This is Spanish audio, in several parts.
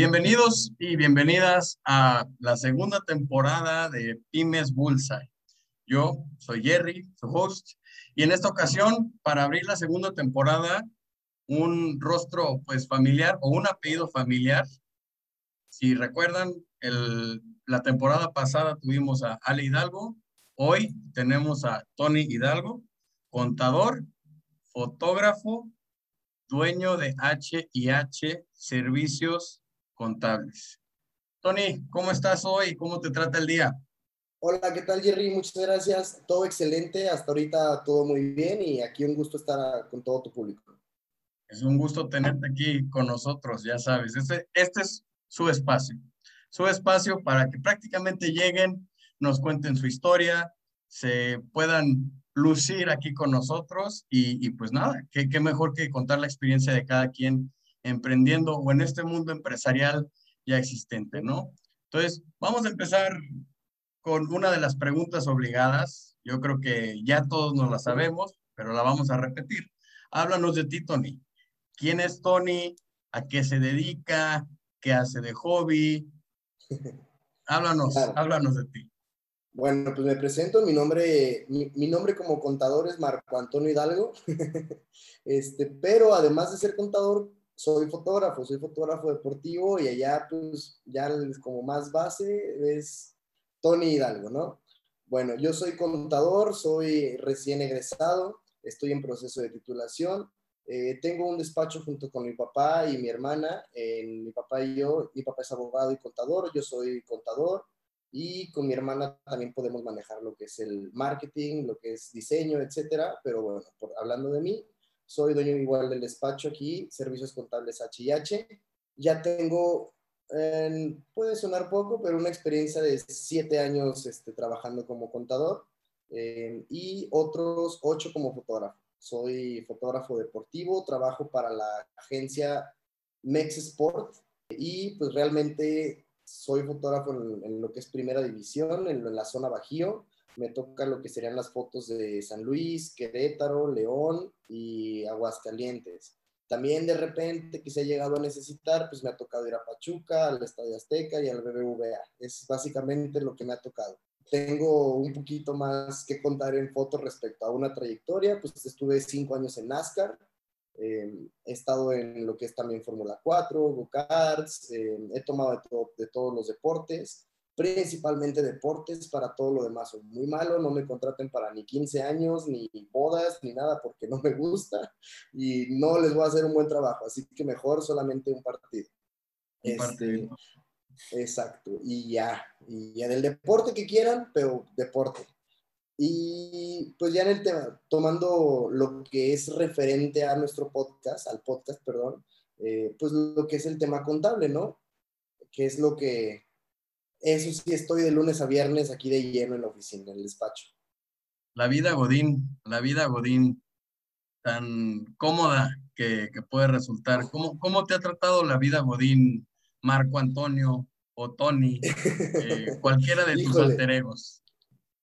Bienvenidos y bienvenidas a la segunda temporada de Pymes Bullseye. Yo soy Jerry, su host, y en esta ocasión, para abrir la segunda temporada, un rostro pues familiar o un apellido familiar. Si recuerdan, la temporada pasada tuvimos a Ale Hidalgo, hoy tenemos a Tony Hidalgo, contador, fotógrafo, dueño de H&H Servicios Contables. Tony, ¿cómo estás hoy? ¿Cómo te trata el día? Hola, ¿qué tal Jerry? Muchas gracias. Todo excelente, hasta ahorita todo muy bien y aquí un gusto estar con todo tu público. Es un gusto tenerte aquí con nosotros, ya sabes. Este, este es su espacio, su espacio para que prácticamente lleguen, nos cuenten su historia, se puedan lucir aquí con nosotros y, pues nada, qué, qué mejor que contar la experiencia de cada quien emprendiendo o en este mundo empresarial ya existente, ¿no? Entonces, vamos a empezar con una de las preguntas obligadas. Yo creo que ya todos nos la sabemos, pero la vamos a repetir. Háblanos de ti, Tony. ¿Quién es Tony? ¿A qué se dedica? ¿Qué hace de hobby? Háblanos, háblanos de ti. Bueno, pues me presento, mi nombre, mi, nombre como contador es Marco Antonio Hidalgo, este, pero además de ser contador, soy fotógrafo, soy fotógrafo deportivo y allá pues ya como más base es Tony Hidalgo, ¿no? Bueno, yo soy contador, soy recién egresado, estoy en proceso de titulación, eh, tengo un despacho junto con mi papá y mi hermana, mi papá y yo, mi papá es abogado y contador, yo soy contador, y con mi hermana también podemos manejar lo que es el marketing, lo que es diseño, etcétera. Pero bueno, hablando de mí, soy dueño igual del despacho aquí, Servicios Contables H&H. Ya tengo, puede sonar poco, pero una experiencia de siete años este, trabajando como contador eh, y otros ocho como fotógrafo. Soy fotógrafo deportivo, trabajo para la agencia Mex Sport y pues realmente soy fotógrafo en, lo que es primera división, en, la zona Bajío. Me toca lo que serían las fotos de San Luis, Querétaro, León y Aguascalientes. También de repente que se ha llegado a necesitar, pues me ha tocado ir a Pachuca, al Estadio Azteca y al BBVA. Es básicamente lo que me ha tocado. Tengo un poquito más que contar en fotos respecto a una trayectoria, pues estuve cinco años en NASCAR, Em, he estado en lo que es también Fórmula 4, go-karts, em, he tomado de, todos los deportes, principalmente deportes, para todo lo demás soy muy malo, no me contraten para ni 15 años, ni bodas, ni nada, porque no me gusta y no les voy a hacer un buen trabajo, así que mejor solamente un partido. Un partido. Este, exacto, y ya, y ya del deporte que quieran, pero deporte. Y pues ya en el tema, tomando lo que es referente a nuestro podcast, al podcast, perdón, eh, pues lo que es el tema contable, ¿no? Que es lo que, eso sí estoy de lunes a viernes aquí de lleno en la oficina, en el despacho. La vida Godín, la vida Godín tan cómoda que, que puede resultar. ¿Cómo, ¿Cómo te ha tratado la vida Godín, Marco Antonio o Tony, eh, cualquiera de tus alter egos?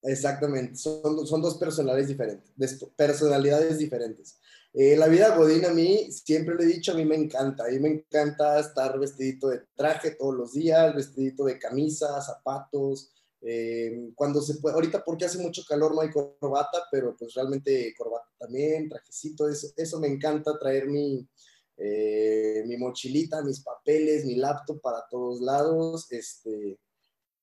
Exactamente, son, son dos personalidades diferentes, personalidades diferentes. Eh, la vida Godín a mí, siempre le he dicho, a mí me encanta. A mí me encanta estar vestidito de traje todos los días, vestidito de camisa, zapatos. Eh, cuando se puede, ahorita porque hace mucho calor no hay corbata, pero pues realmente corbata también, trajecito, eso, eso me encanta traer mi, eh, mi mochilita, mis papeles, mi laptop para todos lados. Este,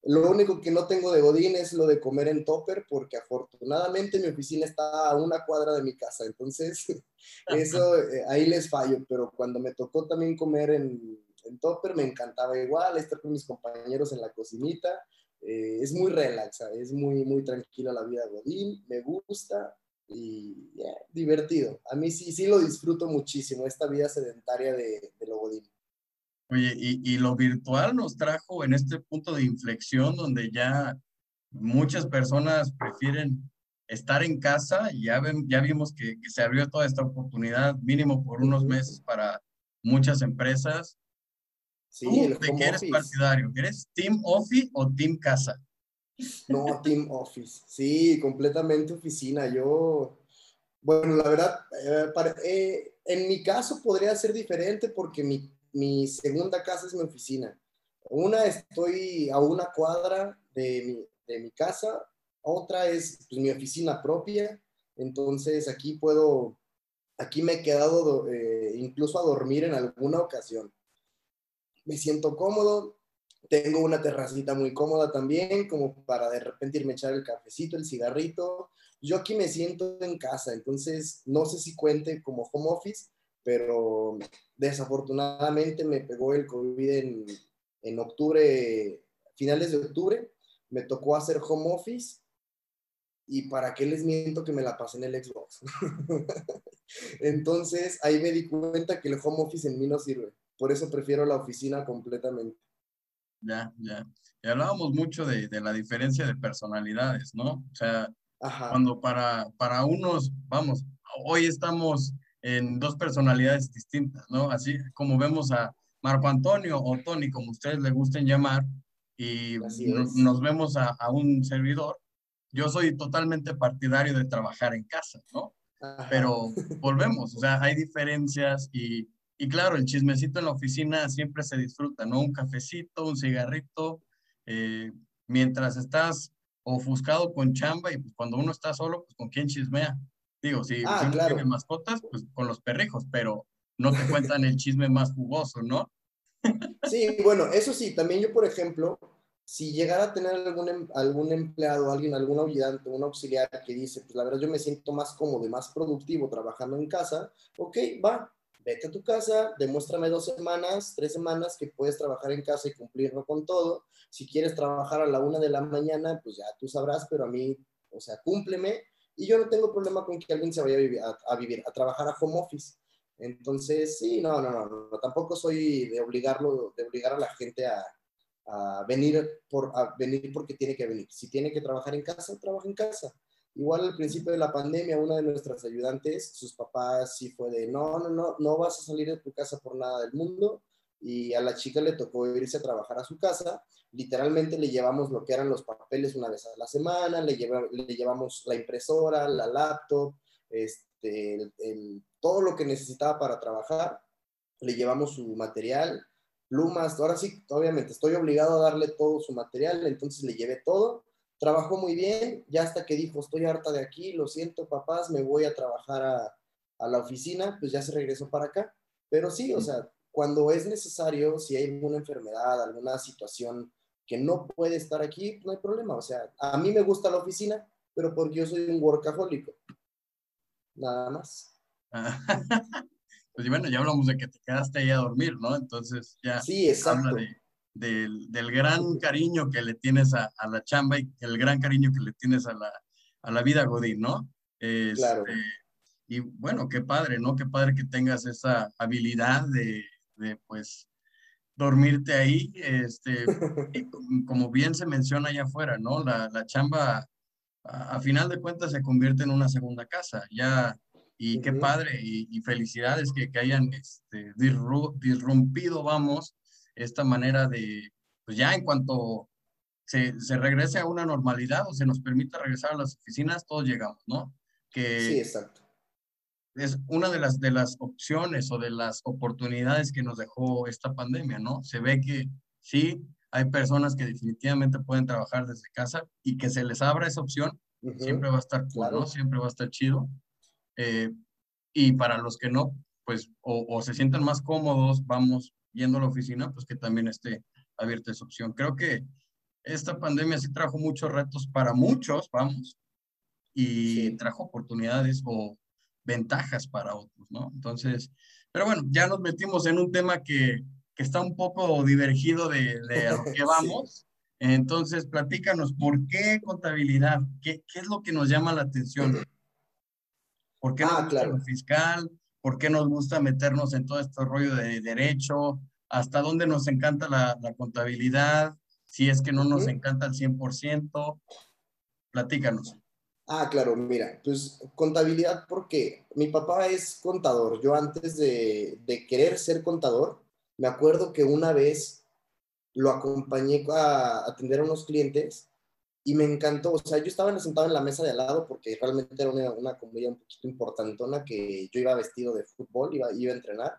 lo único que no tengo de Godín es lo de comer en topper, porque afortunadamente mi oficina está a una cuadra de mi casa, entonces eso eh, ahí les fallo, pero cuando me tocó también comer en, topper me encantaba igual, estar con mis compañeros en la cocinita, eh, es muy relaxa, es muy, muy tranquila la vida de Godín, me gusta y divertido. A mí sí, sí lo disfruto muchísimo, esta vida sedentaria de, de lo Godín. Oye, y, lo virtual nos trajo en este punto de inflexión donde ya muchas personas prefieren estar en casa y ya, ven, ya vimos que, se abrió toda esta oportunidad mínimo por unos meses para muchas empresas. Sí, ¿De qué eres partidario? ¿Eres Team Office o Team Casa? No, Team Office. Sí, completamente oficina. Yo, bueno, la verdad, eh, eh, en mi caso podría ser diferente porque mi mi segunda casa es mi oficina. Una estoy a una cuadra de mi, de mi casa, otra es pues, mi oficina propia, entonces aquí puedo, aquí me he quedado eh, incluso a dormir en alguna ocasión. Me siento cómodo, tengo una terracita muy cómoda también, como para de repente irme a echar el cafecito, el cigarrito. Yo aquí me siento en casa, entonces no sé si cuente como home office, pero desafortunadamente me pegó el COVID en, en octubre, finales de octubre, me tocó hacer home office y para qué les miento que me la pasé en el Xbox. Entonces ahí me di cuenta que el home office en mí no sirve. Por eso prefiero la oficina completamente. Ya, ya. Y hablábamos mucho de, de la diferencia de personalidades, ¿no? O sea, cuando para, para unos, vamos, hoy estamos en dos personalidades distintas, ¿no? Así como vemos a Marco Antonio o Tony, como ustedes le gusten llamar, y nos vemos a, a, un servidor, yo soy totalmente partidario de trabajar en casa, ¿no? Pero volvemos, o sea, hay diferencias y, y, claro, el chismecito en la oficina siempre se disfruta, ¿no? Un cafecito, un cigarrito, eh, mientras estás ofuscado con chamba y pues, cuando uno está solo, pues con quién chismea. Digo, si, ah, uno tiene mascotas, pues con los perrijos, pero no te cuentan el chisme más jugoso, ¿no? Sí, bueno, eso sí, también yo, por ejemplo, si llegara a tener algún, em, algún empleado, alguien, algún ayudante, un auxiliar que dice, pues la verdad yo me siento más cómodo y más productivo trabajando en casa, ok, va, vete a tu casa, demuéstrame dos semanas, tres semanas que puedes trabajar en casa y cumplirlo con todo. Si quieres trabajar a la una de la mañana, pues ya tú sabrás, pero a mí, o sea, cúmpleme. Y yo no tengo problema con que alguien se vaya a vivir, a, vivir, a trabajar a home office. Entonces, sí, no, no, no, no, tampoco soy de obligarlo, de obligar a la gente a, a venir, por, a venir porque tiene que venir. Si tiene que trabajar en casa, trabaja en casa. Igual al principio de la pandemia, una de nuestras ayudantes, sus papás sí fue de, no, no, no, no vas a salir de tu casa por nada del mundo. Y a la chica le tocó irse a trabajar a su casa. Literalmente le llevamos lo que eran los papeles una vez a la semana, le, le llevamos la impresora, la laptop, este, todo lo que necesitaba para trabajar. Le llevamos su material, plumas, ahora sí, obviamente estoy obligado a darle todo su material, entonces le llevé todo, trabajó muy bien, ya hasta que dijo, estoy harta de aquí, lo siento papás, me voy a trabajar a, la oficina, pues ya se regresó para acá. Pero sí, o sea, cuando es necesario, si hay alguna enfermedad, alguna situación que no puede estar aquí, no hay problema. O sea, a mí me gusta la oficina, pero porque yo soy un workahólico. Nada más. pues bueno, ya hablamos de que te quedaste ahí a dormir, ¿no? Entonces ya sí, exacto. del, gran cariño que le tienes a, la chamba y el gran cariño que le tienes a la, a la vida Godín, ¿no? claro. Este, y bueno, qué padre, ¿no? Qué padre que tengas esa habilidad de, de pues, dormirte ahí, este, como bien se menciona allá afuera, ¿no? La, la chamba, a, a, final de cuentas, se convierte en una segunda casa. Ya y qué padre y, felicidades que, que hayan este, disrumpido, vamos, esta manera de, pues ya en cuanto se, se, regrese a una normalidad o se nos permita regresar a las oficinas, todos llegamos, ¿no? Que sí, exacto. Es una de las, de las opciones o de las oportunidades que nos dejó esta pandemia, ¿no? Se ve que sí, hay personas que definitivamente pueden trabajar desde casa y que se les abra esa opción, siempre va a estar claro. Siempre va a estar chido. Eh, y para los que no, pues o, se sientan más cómodos, vamos yendo a la oficina, pues que también esté abierta esa opción. Creo que esta pandemia sí trajo muchos retos para muchos, vamos, y trajo oportunidades o ventajas para otros, ¿no? Entonces, pero bueno, ya nos metimos en un tema que, que está un poco divergido de, de a lo que vamos. Entonces, platícanos, ¿por qué contabilidad? ¿Qué, ¿Qué, es lo que nos llama la atención? ¿Por qué nos ah, gusta lo fiscal? ¿Por qué nos gusta meternos en todo este rollo de derecho? ¿Hasta dónde nos encanta la, contabilidad? Si es que no nos encanta al 100%. Platícanos. Ah, claro, mira, pues contabilidad porque mi papá es contador. Yo antes de, de, querer ser contador, me acuerdo que una vez lo acompañé a atender a unos clientes y me encantó, o sea, yo estaba sentado en la mesa de al lado porque realmente era una, una comida un poquito importantona que yo iba vestido de fútbol, iba, iba a entrenar,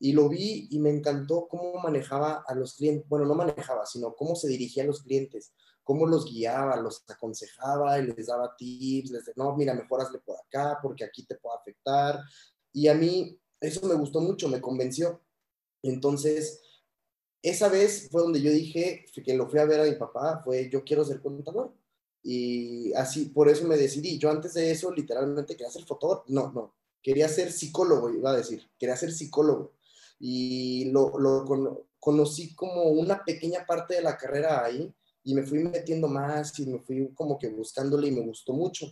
y lo vi y me encantó cómo manejaba a los clientes, bueno, no manejaba, sino cómo se dirigía a los clientes, cómo los guiaba, los aconsejaba y les daba tips, les decía, no, mira, mejor hazle por acá porque aquí te puede afectar. Y a mí eso me gustó mucho, me convenció. Entonces, esa vez fue donde yo dije, que lo fui a ver a mi papá, fue, yo quiero ser contador. Y así, por eso me decidí. Yo antes de eso, literalmente quería ser fotógrafo. No, no, quería ser psicólogo, iba a decir, quería ser psicólogo y lo, lo conocí como una pequeña parte de la carrera ahí y me fui metiendo más y me fui como que buscándole y me gustó mucho.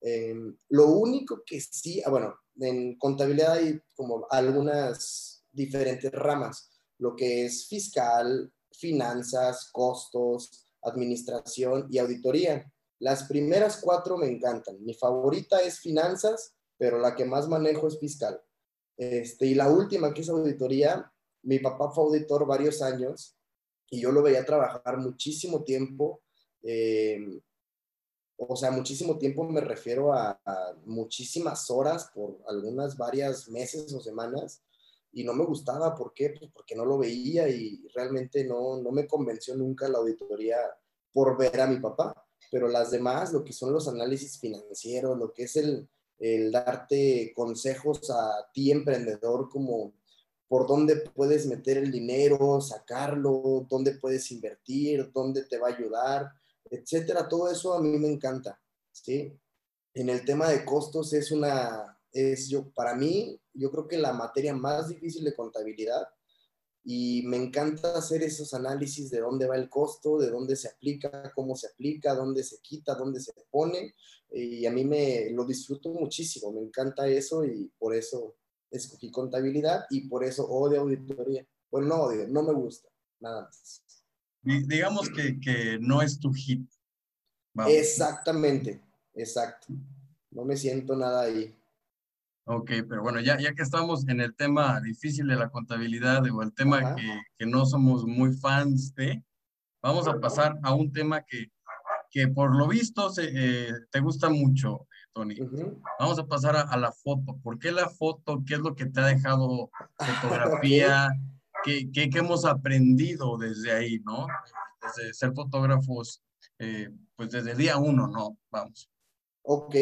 Em, lo único que sí, ah, bueno, en contabilidad hay como algunas diferentes ramas, lo que es fiscal, finanzas, costos, administración y auditoría. Las primeras cuatro me encantan. Mi favorita es finanzas, pero la que más manejo es fiscal. Este, y la última, que es auditoría, mi papá fue auditor varios años y yo lo veía trabajar muchísimo tiempo. Eh, o sea, muchísimo tiempo me refiero a, muchísimas horas por algunas varias meses o semanas y no me gustaba. ¿Por qué? Pues porque no lo veía y realmente no, no me convenció nunca la auditoría por ver a mi papá. Pero las demás, lo que son los análisis financieros, lo que es el, el darte consejos a ti, emprendedor, como por dónde puedes meter el dinero, sacarlo, dónde puedes invertir, dónde te va a ayudar, etcétera. Todo eso a mí me encanta, ¿sí? En el tema de costos es una, es yo, para mí, yo creo que la materia más difícil de contabilidad y me encanta hacer esos análisis de dónde va el costo, de dónde se aplica, cómo se aplica, dónde se quita, dónde se pone. Y a mí me lo disfruto muchísimo, me encanta eso y por eso escogí contabilidad y por eso odio auditoría. Bueno, no odio, no me gusta, nada más. Digamos que, que no es tu hit. Exactamente, exacto. No me siento nada ahí. Ok, pero bueno, ya, ya que estamos en el tema difícil de la contabilidad o el tema que, que, no somos muy fans de, vamos a pasar a un tema que, que por lo visto se, eh, te gusta mucho, Tony. Vamos a pasar a, la foto. ¿Por qué la foto? ¿Qué es lo que te ha dejado fotografía? ¿Qué, qué, qué, hemos aprendido desde ahí, no? Desde ser fotógrafos, eh, pues desde el día uno, ¿no? Vamos. Ok,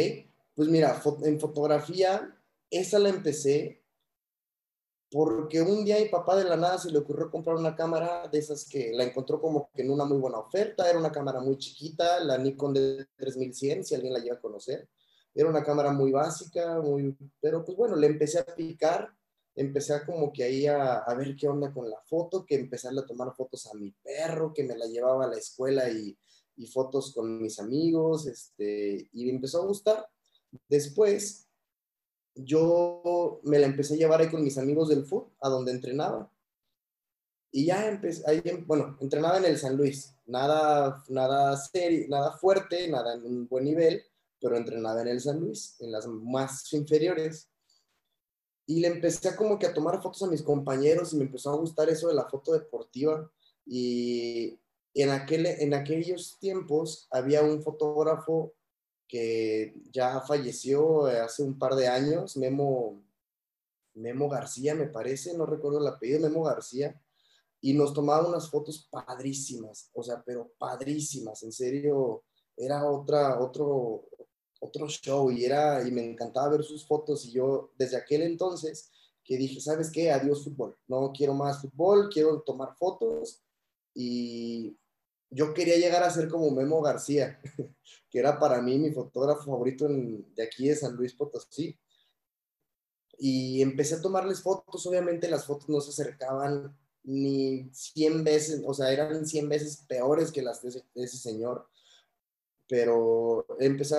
pues mira, en fotografía esa la empecé porque un día mi papá de la nada se le ocurrió comprar una cámara de esas que la encontró como que en una muy buena oferta, era una cámara muy chiquita, la Nikon de 3100, si alguien la llega a conocer. Era una cámara muy básica, muy, pero pues bueno, le empecé a picar, empecé a como que ahí a, a ver qué onda con la foto, que empecé a tomar fotos a mi perro, que me la llevaba a la escuela y, y fotos con mis amigos, este, y me empezó a gustar. Después yo me la empecé a llevar ahí con mis amigos del fútbol, a donde entrenaba. Y ya empecé, ahí, bueno, entrenaba en el San Luis, nada, nada serio, nada fuerte, nada en un buen nivel, pero entrenaba en el San Luis, en las más inferiores. Y le empecé como que a tomar fotos a mis compañeros y me empezó a gustar eso de la foto deportiva. Y en, aquel, en aquellos tiempos había un fotógrafo que ya falleció hace un par de años, Memo, Memo García, me parece, no recuerdo el apellido, Memo García, y nos tomaba unas fotos padrísimas, o sea, pero padrísimas, en serio, era otra, otro, otro show y, era, y me encantaba ver sus fotos y yo desde aquel entonces que dije, ¿sabes qué? Adiós fútbol, no quiero más fútbol, quiero tomar fotos y yo quería llegar a ser como Memo García, que era para mí mi fotógrafo favorito de aquí de San Luis Potosí. Y empecé a tomarles fotos, obviamente las fotos no se acercaban ni 100 veces, o sea, eran 100 veces peores que las de ese, señor. Pero empecé,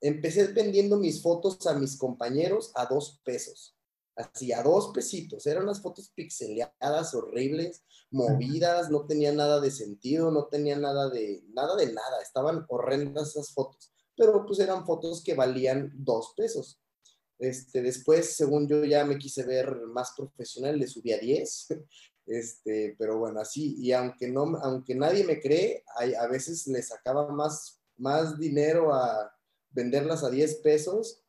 empecé vendiendo mis fotos a mis compañeros a dos pesos así a dos pesitos. Eran unas fotos pixeleadas, horribles, movidas, no tenían nada de sentido, no tenían nada de, nada de nada, estaban horrendas esas fotos, pero pues eran fotos que valían dos pesos. Este, después, según yo ya me quise ver más profesional, le subí a 10, este, pero bueno, así, y aunque, no, aunque nadie me cree, hay, a veces le sacaba más, más dinero a venderlas a 10 pesos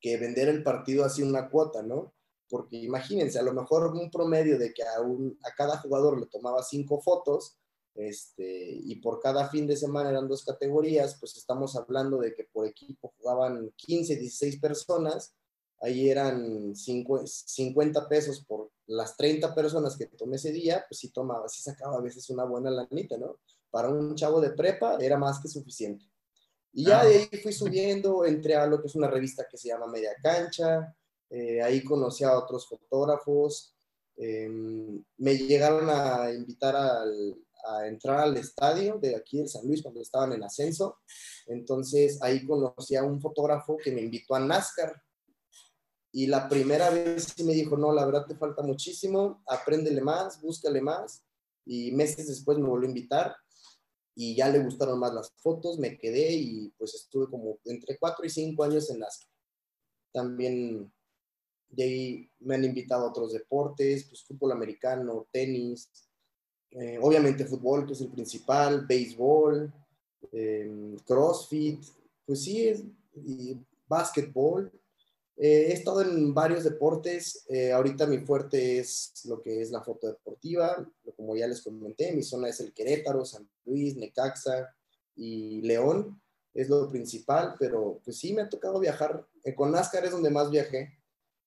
que vender el partido así una cuota, ¿no? porque imagínense, a lo mejor un promedio de que a, cada jugador le tomaba cinco fotos, este, y por cada fin de semana eran dos categorías, pues estamos hablando de que por equipo jugaban 15, 16 personas, ahí eran 50 pesos por las 30 personas que tomé ese día, pues sí tomaba, sí sacaba a veces una buena lanita, ¿no? Para un chavo de prepa era más que suficiente. Y ya de ahí fui subiendo, entré a lo que es una revista que se llama Media Cancha, eh, ahí conocí a otros fotógrafos, em, me llegaron a invitar al, a entrar al estadio de aquí de San Luis cuando estaban en ascenso. Entonces ahí conocí a un fotógrafo que me invitó a NASCAR. Y la primera vez sí me dijo, no, la verdad te falta muchísimo, apréndele más, búscale más. Y meses después me volvió a invitar y ya le gustaron más las fotos, me quedé y pues estuve como entre cuatro y cinco años en NASCAR. También de ahí me han invitado a otros deportes, pues fútbol americano, tenis, eh, obviamente fútbol, que es el principal, béisbol, eh, crossfit, pues sí, y básquetbol. Eh, he estado en varios deportes. ahorita mi fuerte es lo que es la foto deportiva. Como ya les comenté, mi zona es el Querétaro, San Luis, Necaxa y León. Es lo principal, pero pues sí me ha tocado viajar. con NASCAR es donde más viajé.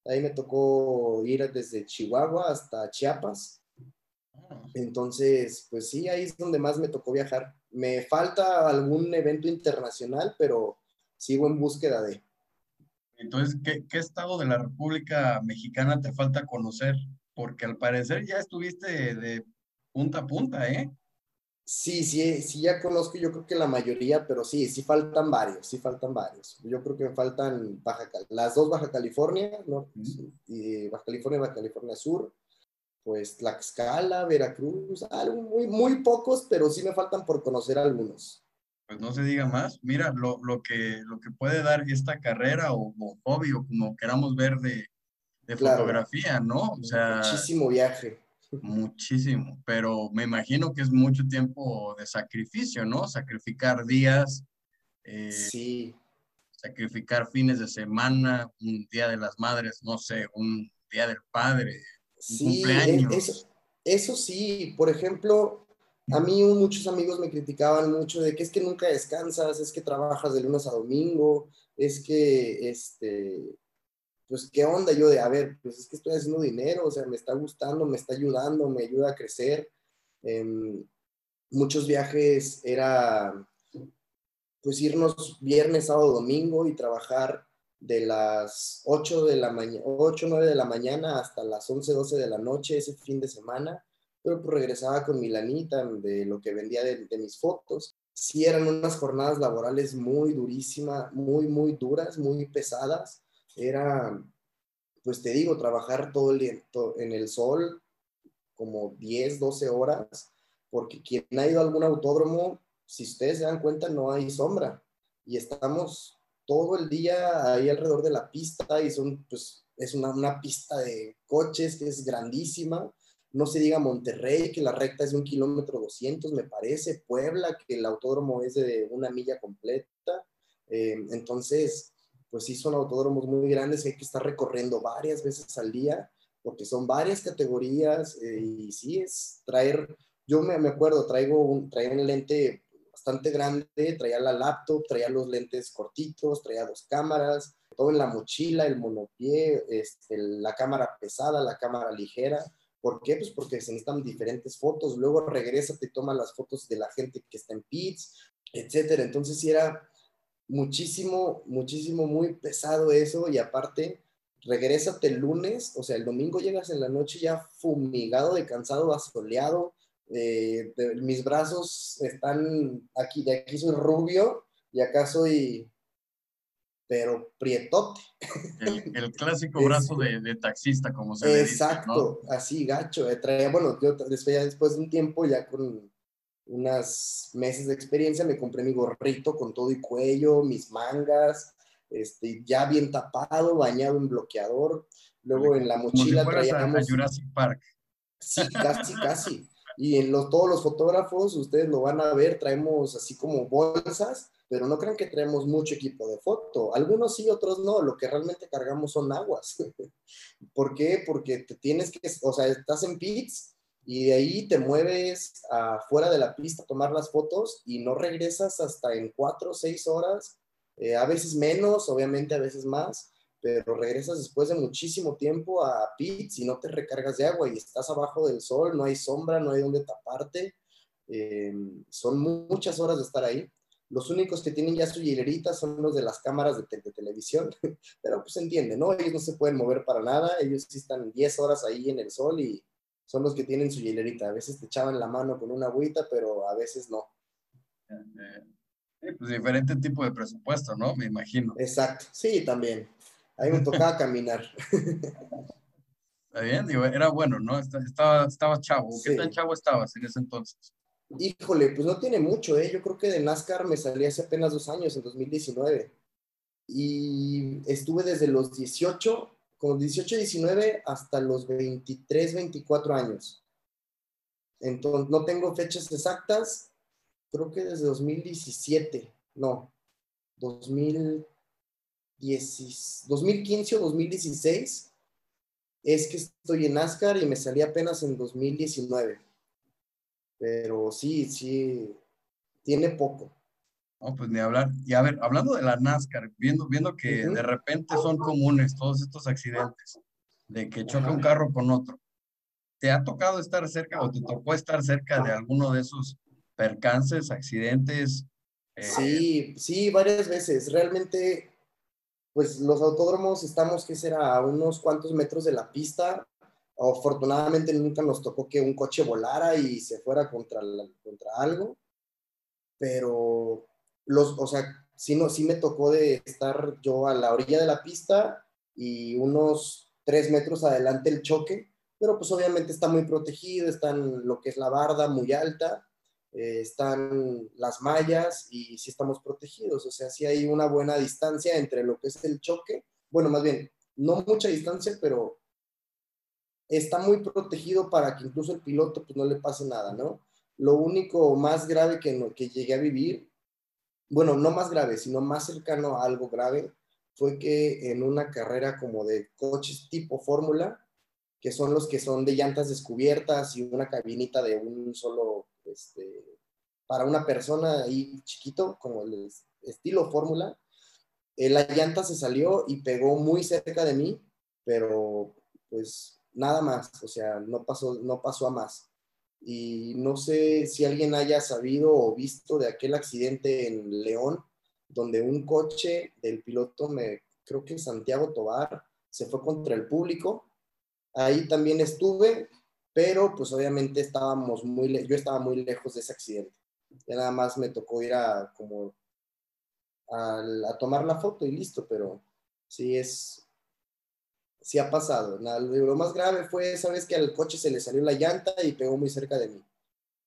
Ahí me tocó ir desde Chihuahua hasta Chiapas entonces, pues sí, ahí es donde más me tocó viajar. Me falta algún evento internacional, pero sigo en búsqueda de. Entonces, ¿qué, estado de la República Mexicana te falta conocer? Porque al parecer ya estuviste de, punta a punta, ¿eh? Sí, sí, sí, ya conozco yo creo que la mayoría, pero sí, sí faltan varios, sí faltan varios. Yo creo que me faltan Baja, las dos Baja California, ¿no? y Baja California Baja California Sur pues Tlaxcala, Veracruz, algo muy, muy pocos, pero sí me faltan por conocer algunos. Pues no se diga más. Mira, lo, lo que, lo que puede dar esta carrera o, hobby o como queramos ver de, de fotografía, ¿no? O sea, muchísimo viaje. Muchísimo, pero me imagino que es mucho tiempo de sacrificio, ¿no? Sacrificar días. Eh, sí. Sacrificar fines de semana, un día de las madres, no sé, un día del padre, Sí, e, eso, eso sí, por ejemplo, a mí muchos amigos me criticaban mucho de que es que nunca descansas, es que trabajas de lunes a domingo, es que, este, pues, ¿qué onda? Yo de, a ver, pues es que estoy haciendo dinero, o sea, me está gustando, me está ayudando, me ayuda a crecer. Em, muchos viajes era, pues, irnos viernes, sábado, domingo y trabajar de las 8 de la mañana, 8, 9 de la mañana hasta las 11, 12 de la noche ese fin de semana, pero pues regresaba con mi lanita de lo que vendía de, mis fotos. Sí eran unas jornadas laborales muy durísimas, muy, muy duras, muy pesadas. Era, pues te digo, trabajar todo el día en el sol como 10, 12 horas, porque quien ha ido a algún autódromo, si ustedes se dan cuenta, no hay sombra. Y estamos todo el día ahí alrededor de la pista y son, pues, es una, una, pista de coches que es grandísima. No se diga Monterrey, que la recta es de un kilómetro doscientos, me parece. Puebla, que el autódromo es de una milla completa. Eh, entonces, pues sí, son autódromos muy grandes hay que estar recorriendo varias veces al día, porque son varias categorías eh, y sí es traer, yo me, me acuerdo, traigo un, traigo un lente bastante grande, traía la laptop, traía los lentes cortitos, traía dos cámaras, todo en la mochila, el monopié, este, la cámara pesada, la cámara ligera. ¿Por qué? Pues porque se necesitan diferentes fotos, luego regresa, te toma las fotos de la gente que está en pits, etcétera. Entonces sí era muchísimo, muchísimo, muy pesado eso y aparte regrésate el lunes, o sea, el domingo llegas en la noche ya fumigado de cansado, asoleado, eh, mis brazos están aquí, de aquí soy rubio y acá soy, pero prietote. El, clásico brazo de, taxista, como se Exacto, así gacho. Eh, traía, bueno, yo después, después de un tiempo, ya con unas meses de experiencia, me compré mi gorrito con todo y cuello, mis mangas, este, ya bien tapado, bañado en bloqueador. Luego en la mochila traíamos... Jurassic Park. Sí, casi, casi. Y en los, todos los fotógrafos, ustedes lo van a ver, traemos así como bolsas pero no crean que traemos mucho equipo de foto. Algunos sí, otros no. Lo que realmente cargamos son aguas. ¿Por qué? Porque te tienes que, o sea, estás en pits y de ahí te mueves afuera de la pista a tomar las fotos y no regresas hasta en cuatro o seis horas, eh, a veces menos, obviamente a veces más, pero regresas después de muchísimo tiempo a pits y no te recargas de agua y estás abajo del sol, no hay sombra, no hay donde taparte. Eh, son muchas horas de estar ahí. Los únicos que tienen ya su hilerita son los de las cámaras de, televisión, pero pues entiende, ¿no? Ellos no se pueden mover para nada, ellos sí están 10 horas ahí en el sol y son los que tienen su hilerita. A veces te echaban la mano con una agüita, pero a veces no. Sí, pues diferente tipo de presupuesto, ¿no? Me imagino. Exacto, sí, también. Ahí me tocaba caminar. Está bien, digo, era bueno, ¿no? Estaba, estaba chavo. ¿Qué tan chavo estabas en ese entonces? Híjole, pues no tiene mucho, ¿eh? Yo creo que de NASCAR me salí hace apenas dos años, en 2019. Y estuve desde los 18, como 18, 19, hasta los 23, 24 años. Entonces, no tengo fechas exactas, creo que desde 2017, no, 2015 o 2016 es que estoy en NASCAR y me salí apenas en 2019. Pero sí, sí, tiene poco. No, pues ni hablar. Y a ver, hablando de la NASCAR, viendo, viendo que de repente son comunes todos estos accidentes, de que choca un carro con otro. ¿Te ha tocado estar cerca o te tocó estar cerca de alguno de esos percances, accidentes? Eh, sí, sí, varias veces. Realmente, pues los autódromos estamos, ¿qué será? A unos cuantos metros de la pista Afortunadamente nunca nos tocó que un coche volara y se fuera contra, contra algo, pero los, o sea, sí, no, sí me tocó de estar yo a la orilla de la pista y unos tres metros adelante el choque, pero pues obviamente está muy protegido, están lo que es la barda muy alta, eh, están las mallas y sí estamos protegidos, o sea, sí hay una buena distancia entre lo que es el choque, bueno, más bien, no mucha distancia, pero está muy protegido para que incluso el piloto pues, no le pase nada, ¿no? Lo único más grave que, que llegué a vivir, bueno, no más grave, sino más cercano a algo grave, fue que en una carrera como de coches tipo fórmula, que son los que son de llantas descubiertas y una cabinita de un solo, este, para una persona ahí chiquito, como el estilo fórmula, eh, la llanta se salió y pegó muy cerca de mí, pero pues nada más, o sea, no pasó, no pasó a más. Y no sé si alguien haya sabido o visto de aquel accidente en León, donde un coche del piloto, me, creo que Santiago Tobar, se fue contra el público. Ahí también estuve, pero pues obviamente estábamos muy, yo estaba muy lejos de ese accidente. Ya nada más me tocó ir a como a, a tomar la foto y listo, pero sí es, sí ha pasado. Lo más grave fue, sabes, que al coche se le salió la llanta y pegó muy cerca de mí.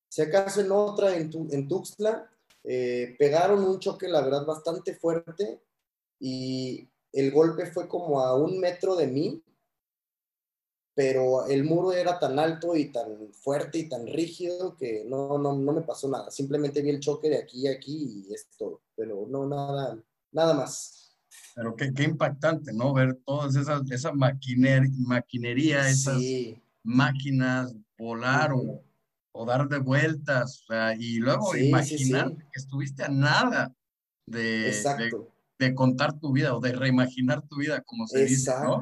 Si acaso en otra, en, en Tuxtla, eh, pegaron un choque, la verdad, bastante fuerte y el golpe fue como a un metro de mí, pero el muro era tan alto y tan fuerte y tan rígido que no, no, no me pasó nada. Simplemente vi el choque de aquí a aquí y es todo, pero no, nada, nada más. Pero qué, qué impactante, ¿no? Ver todas esas, esa maquiner, maquinería, esas máquinas volar o, o, dar de vueltas, o sea, y luego imaginar que estuviste a nada de, de, de, contar tu vida o de reimaginar tu vida, como se dice, ¿no?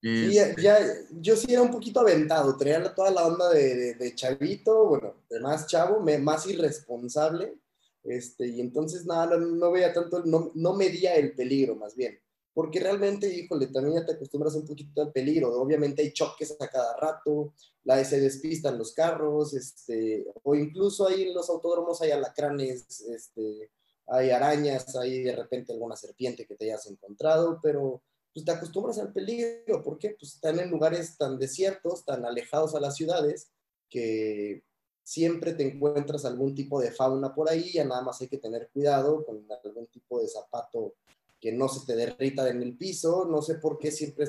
Sí, este ya, yo sí era un poquito aventado, traía toda la onda de, de, de chavito, bueno, de más chavo, me, más irresponsable, este, y entonces nada, no, veía tanto, no, no medía el peligro más bien, porque realmente, híjole, también ya te acostumbras un poquito al peligro, obviamente hay choques a cada rato, la se despistan los carros, este, o incluso ahí en los autódromos hay alacranes, este, hay arañas, hay de repente alguna serpiente que te hayas encontrado, pero pues te acostumbras al peligro, porque pues están en lugares tan desiertos, tan alejados a las ciudades, que siempre te encuentras algún tipo de fauna por ahí, ya nada más hay que tener cuidado con algún tipo de zapato que no se te derrita en el piso, no sé por qué siempre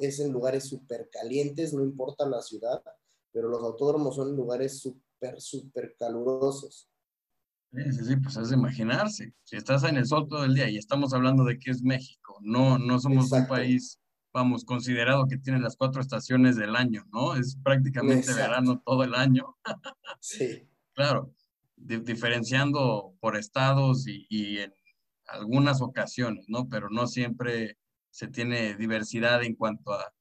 es en lugares súper calientes, no importa la ciudad, pero los autódromos son lugares súper, súper calurosos. Sí, sí, sí, pues es de imaginarse. Si estás en el sol todo el día y estamos hablando de que es México, no, no somos un país, vamos, considerado que tiene las cuatro estaciones del año, ¿no? Es prácticamente verano todo el año. sí. Claro, diferenciando por estados y, y, en algunas ocasiones, ¿no? Pero no siempre se tiene diversidad en cuanto a,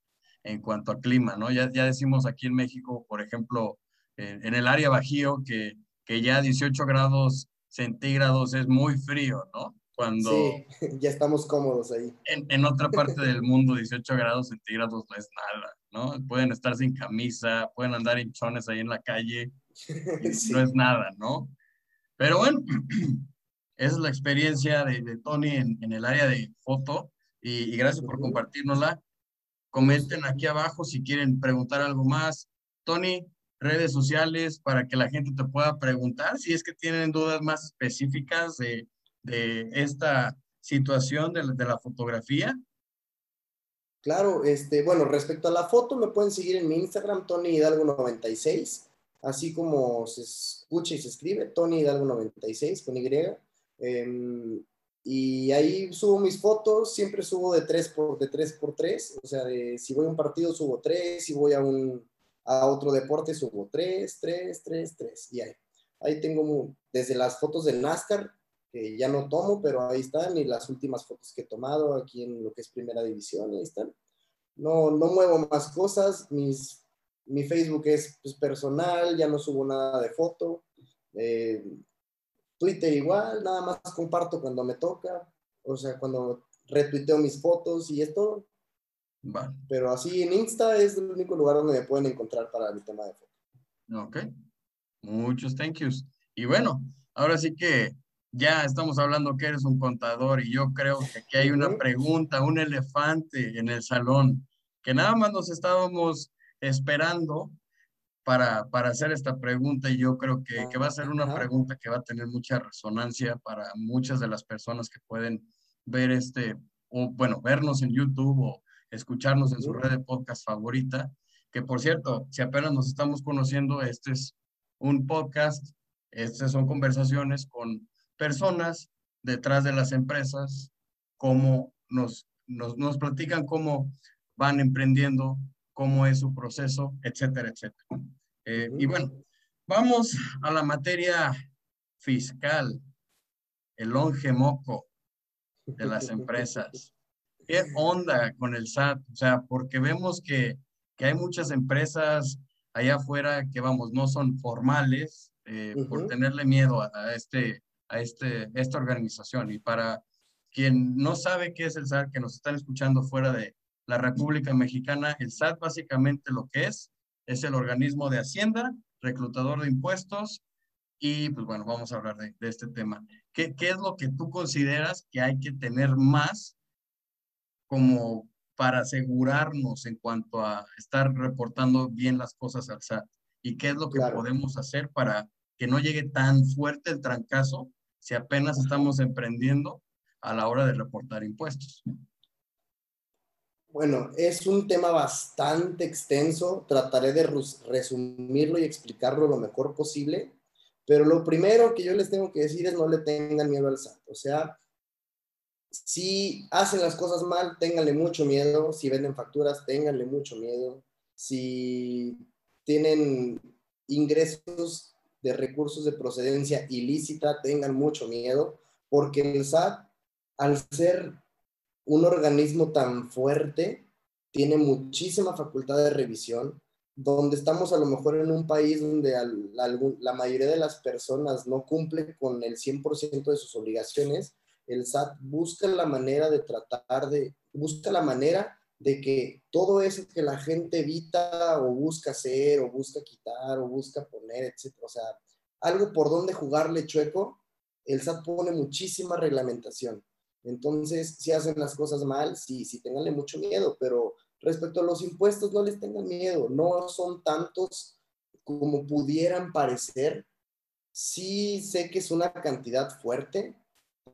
en cuanto a clima, ¿no? Ya, ya decimos aquí en México, por ejemplo, en, el área Bajío, que, que ya 18 grados centígrados es muy frío, ¿no? Cuando sí, ya estamos cómodos ahí. En, en, otra parte del mundo, 18 grados centígrados no es nada, ¿no? Pueden estar sin camisa, pueden andar hinchones ahí en la calle, no es nada, ¿no? Pero bueno, esa es la experiencia de, de Tony en, en, el área de foto y, y gracias por compartirnosla. Comenten aquí abajo si quieren preguntar algo más. Tony, redes sociales para que la gente te pueda preguntar si es que tienen dudas más específicas de, de esta situación de, de, la fotografía. Claro, este, bueno, respecto a la foto, me pueden seguir en mi Instagram, Tony Hidalgo96, así como se escucha y se escribe, Tony Hidalgo96 con Y. Eh, y ahí subo mis fotos, siempre subo de 3 por, de 3 por 3, o sea, de, si voy a un partido subo 3, si voy a un, a otro deporte subo 3, 3, 3, 3. Y ahí, ahí tengo desde las fotos del NASCAR, que ya no tomo, pero ahí están, y las últimas fotos que he tomado aquí en lo que es primera división, ahí están. No, no muevo más cosas, mis, mi Facebook es pues, personal, ya no subo nada de foto. Eh, Twitter igual, nada más comparto cuando me toca, o sea, cuando retuiteo mis fotos y esto, pero así en Insta es el único lugar donde me pueden encontrar para el tema de foto. Ok. Muchos thank yous. Y bueno, ahora sí que ya estamos hablando que eres un contador y yo creo que aquí hay una pregunta, un elefante en el salón, que nada más nos estábamos esperando para, para hacer esta pregunta y yo creo que, que va a ser una pregunta que va a tener mucha resonancia para muchas de las personas que pueden ver este, o bueno, vernos en YouTube o escucharnos en su red de podcast favorita. Que por cierto, si apenas nos estamos conociendo, este es un podcast, estas son conversaciones con personas detrás de las empresas, cómo nos, nos, nos platican cómo van emprendiendo, cómo es su proceso, etcétera, etcétera. Eh, y bueno, vamos a la materia fiscal, el longe moco de las empresas. ¿Qué onda con el SAT? O sea, porque vemos que, que hay muchas empresas allá afuera que, vamos, no son formales eh, por tenerle miedo a, este, a este, esta organización. Y para quien no sabe qué es el SAT, que nos están escuchando fuera de la República Mexicana, el SAT básicamente lo que es, es el organismo de Hacienda, reclutador de impuestos, y pues bueno, vamos a hablar de, de este tema. ¿Qué, ¿Qué es lo que tú consideras que hay que tener más como para asegurarnos en cuanto a estar reportando bien las cosas al SAT y qué es lo que podemos hacer para que no llegue tan fuerte el trancazo si apenas estamos emprendiendo a la hora de reportar impuestos. Bueno, es un tema bastante extenso, trataré de resumirlo y explicarlo lo mejor posible, pero lo primero que yo les tengo que decir es no le tengan miedo al SAT, o sea, si hacen las cosas mal, ténganle mucho miedo. Si venden facturas, ténganle mucho miedo. Si tienen ingresos de recursos de procedencia ilícita, tengan mucho miedo, porque el SAT, al ser un organismo tan fuerte, tiene muchísima facultad de revisión, donde estamos a lo mejor en un país donde la mayoría de las personas no cumple con el 100% de sus obligaciones, el SAT busca la manera de tratar de, busca la manera de que todo eso que la gente evita o busca hacer o busca quitar o busca poner, etcétera, o sea, algo por donde jugarle chueco, el SAT pone muchísima reglamentación. Entonces, si hacen las cosas mal, sí, sí, tenganle mucho miedo, pero respecto a los impuestos, no les tengan miedo, no son tantos como pudieran parecer. Sí sé que es una cantidad fuerte,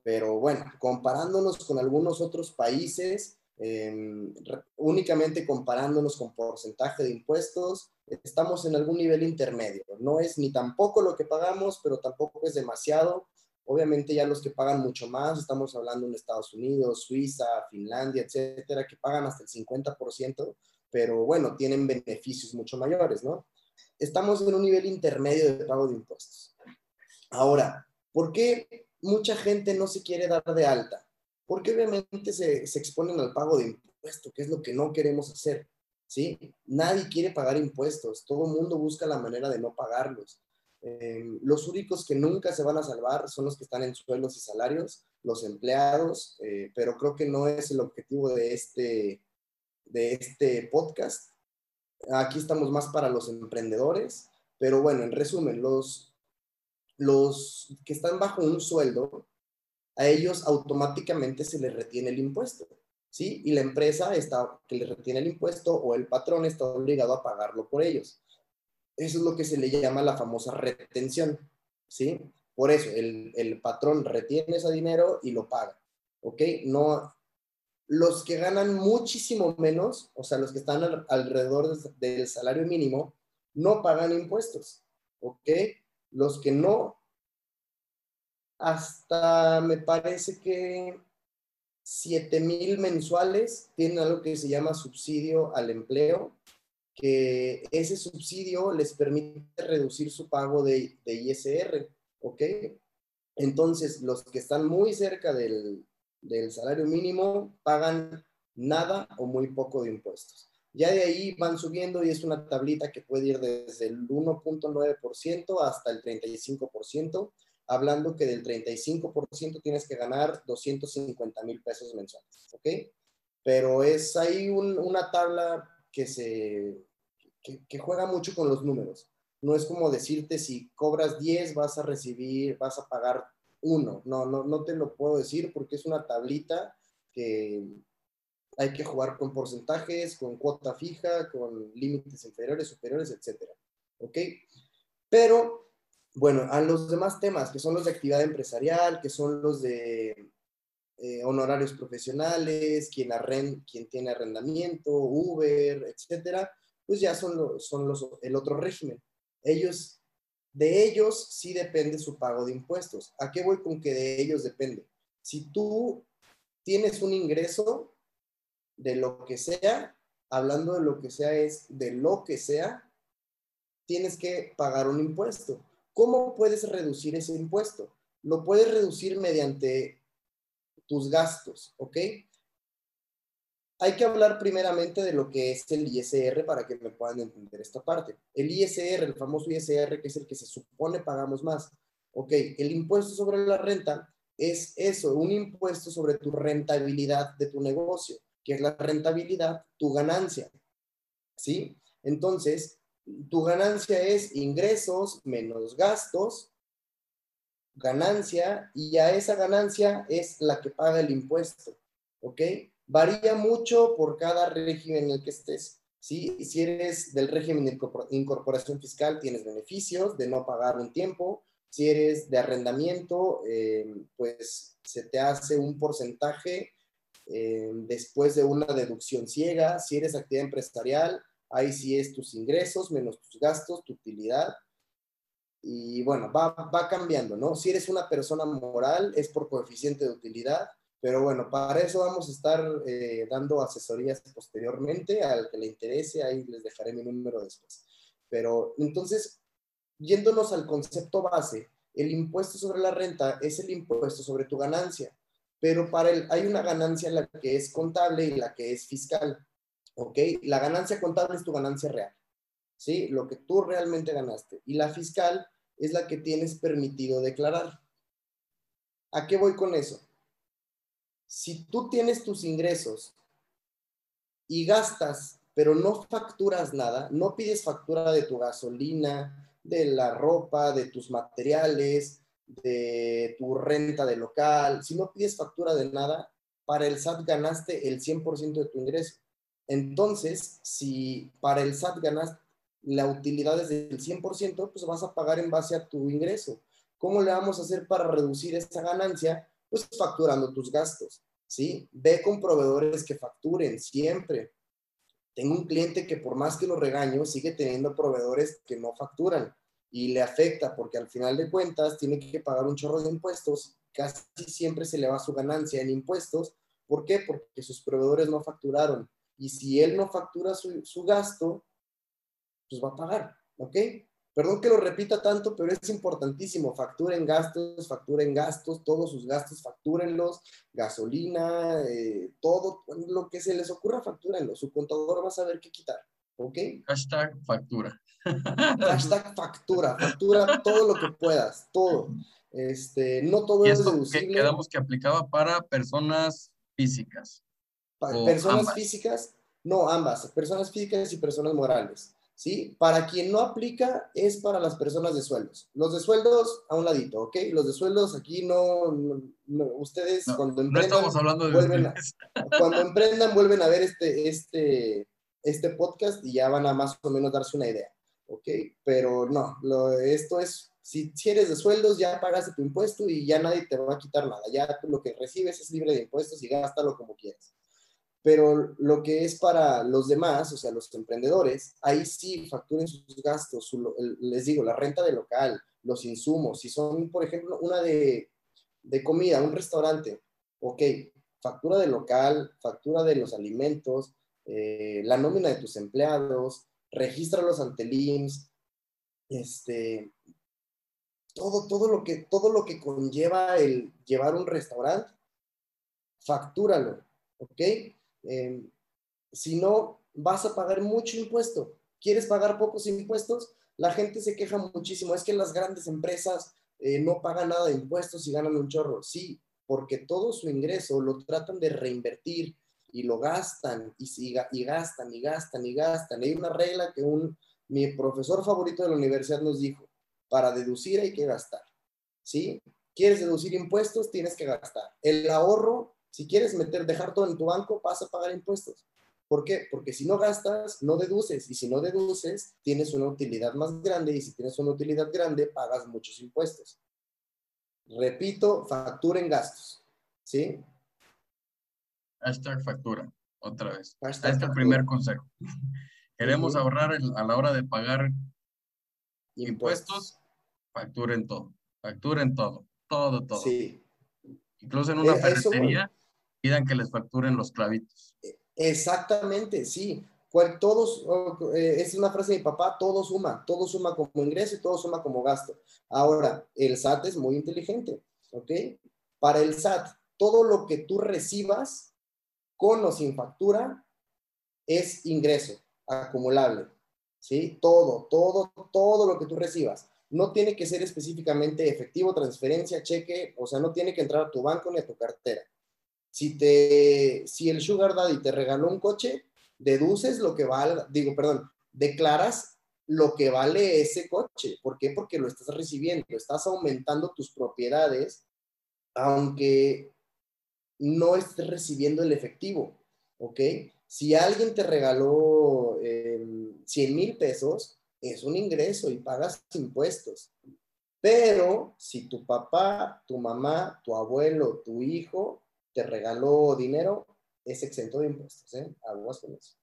pero bueno, comparándonos con algunos otros países, em, únicamente comparándonos con porcentaje de impuestos, estamos en algún nivel intermedio. No es ni tampoco lo que pagamos, pero tampoco es demasiado. Obviamente ya los que pagan mucho más, estamos hablando de Estados Unidos, Suiza, Finlandia, etcétera, que pagan hasta el 50%, pero bueno, tienen beneficios mucho mayores, ¿no? Estamos en un nivel intermedio de pago de impuestos. Ahora, ¿por qué mucha gente no se quiere dar de alta? Porque obviamente se, se exponen al pago de impuestos, que es lo que no queremos hacer. ¿sí? Nadie quiere pagar impuestos, todo el mundo busca la manera de no pagarlos. Eh, los únicos que nunca se van a salvar son los que están en sueldos y salarios, los empleados, eh, pero creo que no es el objetivo de este, de este podcast. Aquí estamos más para los emprendedores, pero bueno, en resumen, los, los que están bajo un sueldo, a ellos automáticamente se les retiene el impuesto. ¿sí? Y la empresa está, que le retiene el impuesto o el patrón está obligado a pagarlo por ellos. Eso es lo que se le llama la famosa retención, ¿sí? Por eso, el, patrón retiene ese dinero y lo paga, ¿ok? No, los que ganan muchísimo menos, o sea, los que están alrededor del salario mínimo, no pagan impuestos, ¿ok? Los que no, hasta me parece que 7 mil mensuales tienen algo que se llama subsidio al empleo, que ese subsidio les permite reducir su pago de, ISR, ¿ok? Entonces, los que están muy cerca del, del salario mínimo pagan nada o muy poco de impuestos. Ya de ahí van subiendo y es una tablita que puede ir desde el 1.9% hasta el 35% hablando que del 35% tienes que ganar 250 mil pesos mensuales, ¿ok? Pero es ahí una tabla que se que, juega mucho con los números. No es como decirte si cobras 10 vas a recibir, vas a pagar 1. No, no, no te lo puedo decir porque es una tablita que hay que jugar con porcentajes, con cuota fija, con límites inferiores, superiores, etcétera. ¿Ok? Pero bueno, a los demás temas, que son los de actividad empresarial, que son los de eh, honorarios profesionales, quien, quien tiene arrendamiento, Uber, etcétera, pues ya son, son los, el otro régimen. Ellos, de ellos sí depende su pago de impuestos. ¿A qué voy con que de ellos depende? Si tú tienes un ingreso de lo que sea, hablando de lo que sea es de lo que sea, tienes que pagar un impuesto. ¿Cómo puedes reducir ese impuesto? Lo puedes reducir mediante tus gastos, ¿ok? Hay que hablar primeramente de lo que es el ISR para que me puedan entender esta parte. El ISR, el famoso ISR, que es el que se supone pagamos más. Ok, el impuesto sobre la renta es eso, un impuesto sobre tu rentabilidad de tu negocio, que es la rentabilidad, tu ganancia. ¿Sí? Entonces, tu ganancia es ingresos menos gastos, ganancia, y a esa ganancia es la que paga el impuesto, ¿ok? Varía mucho por cada régimen en el que estés. ¿sí? Si eres del régimen de incorporación fiscal, tienes beneficios de no pagar un tiempo. Si eres de arrendamiento, eh, pues se te hace un porcentaje eh, después de una deducción ciega. Si eres actividad empresarial, Ahí sí es tus ingresos menos tus gastos, tu utilidad. Y bueno, va, va cambiando, ¿no? Si eres una persona moral, es por coeficiente de utilidad. Pero bueno, para eso vamos a estar eh, dando asesorías posteriormente. Al que le interese, ahí les dejaré mi número después. Pero entonces, yéndonos al concepto base, el impuesto sobre la renta es el impuesto sobre tu ganancia. Pero para él hay una ganancia la que es contable y la que es fiscal. ¿Ok? La ganancia contable es tu ganancia real, ¿sí? Lo que tú realmente ganaste. Y la fiscal es la que tienes permitido declarar. ¿A qué voy con eso? Si tú tienes tus ingresos y gastas, pero no facturas nada, no pides factura de tu gasolina, de la ropa, de tus materiales, de tu renta de local, si no pides factura de nada, para el SAT ganaste el 100% de tu ingreso. Entonces, si para el SAT ganas la utilidad es del 100%, pues vas a pagar en base a tu ingreso. ¿Cómo le vamos a hacer para reducir esa ganancia? Pues facturando tus gastos, ¿sí? Ve con proveedores que facturen siempre. Tengo un cliente que por más que lo regaño, sigue teniendo proveedores que no facturan y le afecta porque al final de cuentas tiene que pagar un chorro de impuestos, casi siempre se le va su ganancia en impuestos. ¿Por qué? Porque sus proveedores no facturaron. Y si él no factura su, su gasto, pues va a pagar, ¿ok? Perdón que lo repita tanto, pero es importantísimo. Facturen gastos, facturen gastos, todos sus gastos, factúrenlos, gasolina, eh, todo lo que se les ocurra, factúrenlo. Su contador va a saber qué quitar. ¿Ok? Hashtag factura. Hashtag factura, factura todo lo que puedas, todo. Este, no todo es deducible. Que quedamos que aplicaba para personas físicas. Personas físicas, no, ambas, personas físicas y personas morales. ¿sí? Para quien no aplica es para las personas de sueldos. Los de sueldos a un ladito, ¿ok? Los de sueldos aquí no, ustedes cuando emprendan... No estamos hablando de vuelven Cuando emprendan vuelven a ver este, este, este podcast y ya van a más o menos darse una idea, ¿ok? Pero no, lo, esto es, si, si eres de sueldos ya pagaste tu impuesto y ya nadie te va a quitar nada, ya lo que recibes es libre de impuestos y gástalo como quieras. Pero lo que es para los demás, o sea, los emprendedores, ahí sí facturen sus gastos, les digo, la renta de local, los insumos, si son, por ejemplo, una de, comida, un restaurante, ok, factura de local, factura de los alimentos, eh, la nómina de tus empleados, regístralos ante el este, todo, todo, lo que, todo lo que conlleva el llevar un restaurante, factúralo, ¿ok? Em, si no, vas a pagar mucho impuesto. ¿Quieres pagar pocos impuestos? La gente se queja muchísimo. Es que las grandes empresas eh, no pagan nada de impuestos y ganan un chorro. Sí, porque todo su ingreso lo tratan de reinvertir y lo gastan y, y gastan y gastan y gastan. Hay una regla que un, mi profesor favorito de la universidad nos dijo, para deducir hay que gastar. ¿Sí? ¿Quieres deducir impuestos? Tienes que gastar. El ahorro si quieres meter, dejar todo en tu banco, vas a pagar impuestos. ¿Por qué? Porque si no gastas, no deduces. Y si no deduces, tienes una utilidad más grande. Y si tienes una utilidad grande, pagas muchos impuestos. Repito, factura en gastos. ¿Sí? Hashtag factura, otra vez. este es el primer consejo. Queremos ahorrar a la hora de pagar impuestos, facturen todo. Facturen todo. Todo, todo. Sí. Incluso en una eh, ferretería pidan que les facturen los clavitos. Exactamente, sí. Todos, eh, es una frase de mi papá, todo suma, todo suma como ingreso y todo suma como gasto. Ahora, el SAT es muy inteligente. Para el SAT, todo lo que tú recibas con o sin factura es ingreso acumulable, ¿sí? Todo, todo, todo lo que tú recibas. No tiene que ser específicamente efectivo, transferencia, cheque, o sea, no tiene que entrar a tu banco ni a tu cartera. Si, te, si el Sugar Daddy te regaló un coche, deduces lo que vale, digo, perdón, declaras lo que vale ese coche. ¿Por qué? Porque lo estás recibiendo, estás aumentando tus propiedades, aunque no estés recibiendo el efectivo, ¿ok? Si alguien te regaló 100 em, mil pesos, es un ingreso y pagas impuestos. Pero si tu papá, tu mamá, tu abuelo, tu hijo te regaló dinero, es exento de impuestos, ¿eh? Aguas con eso.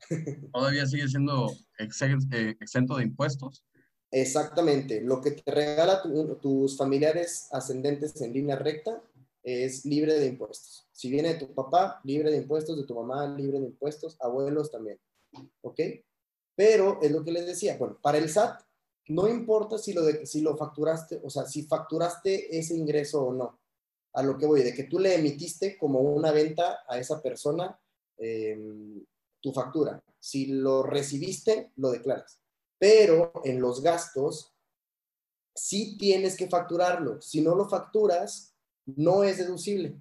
¿Todavía sigue siendo eh, exento de impuestos? Exactamente. Lo que te regala tus familiares ascendentes en línea recta es libre de impuestos. Si viene de tu papá, libre de impuestos, de tu mamá, libre de impuestos, abuelos también. ¿Ok? Pero es lo que les decía, bueno, para el SAT no importa si lo, de, si lo facturaste, o sea, si facturaste ese ingreso o no a lo que voy, de que tú le emitiste como una venta a esa persona em, tu factura. Si lo recibiste, lo declaras. Pero en los gastos, sí tienes que facturarlo. Si no lo facturas, no es deducible,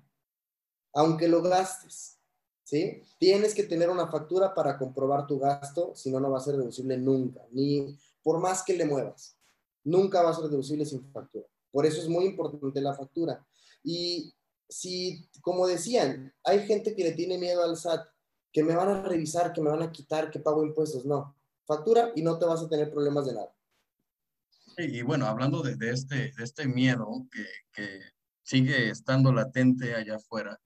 aunque lo gastes. ¿Sí? Tienes que tener una factura para comprobar tu gasto, si no, no va a ser deducible nunca, ni por más que le muevas. Nunca va a ser deducible sin factura. Por eso es muy importante la factura. Y si, como decían, hay gente que le tiene miedo al SAT, que me van a revisar, que me van a quitar, que pago impuestos. No, factura y no te vas a tener problemas de nada. Y, bueno, hablando de, este, de este miedo que, que, sigue estando latente allá afuera,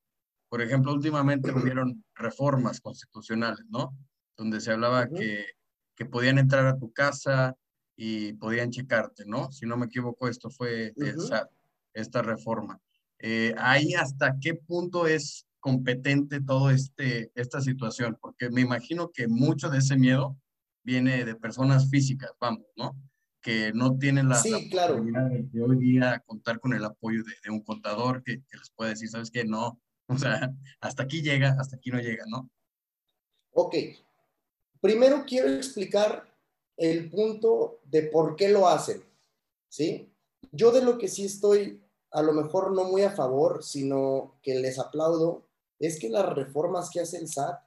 por ejemplo, últimamente hubieron reformas constitucionales, ¿no? donde se hablaba que, que, podían entrar a tu casa y podían checarte, ¿no? Si no me equivoco, esto fue esta reforma. Eh, ahí hasta qué punto es competente todo este, esta situación, porque me imagino que mucho de ese miedo viene de personas físicas, vamos, ¿no? Que no tienen la, sí, claro. de hoy día contar con el apoyo de, un contador que, que, les puede decir, ¿sabes qué? No, o sea, hasta aquí llega, hasta aquí no llega, ¿no? Ok. Primero quiero explicar el punto de por qué lo hacen, ¿sí? Yo de lo que sí estoy a lo mejor no muy a favor, sino que les aplaudo, es que las reformas que hace el SAT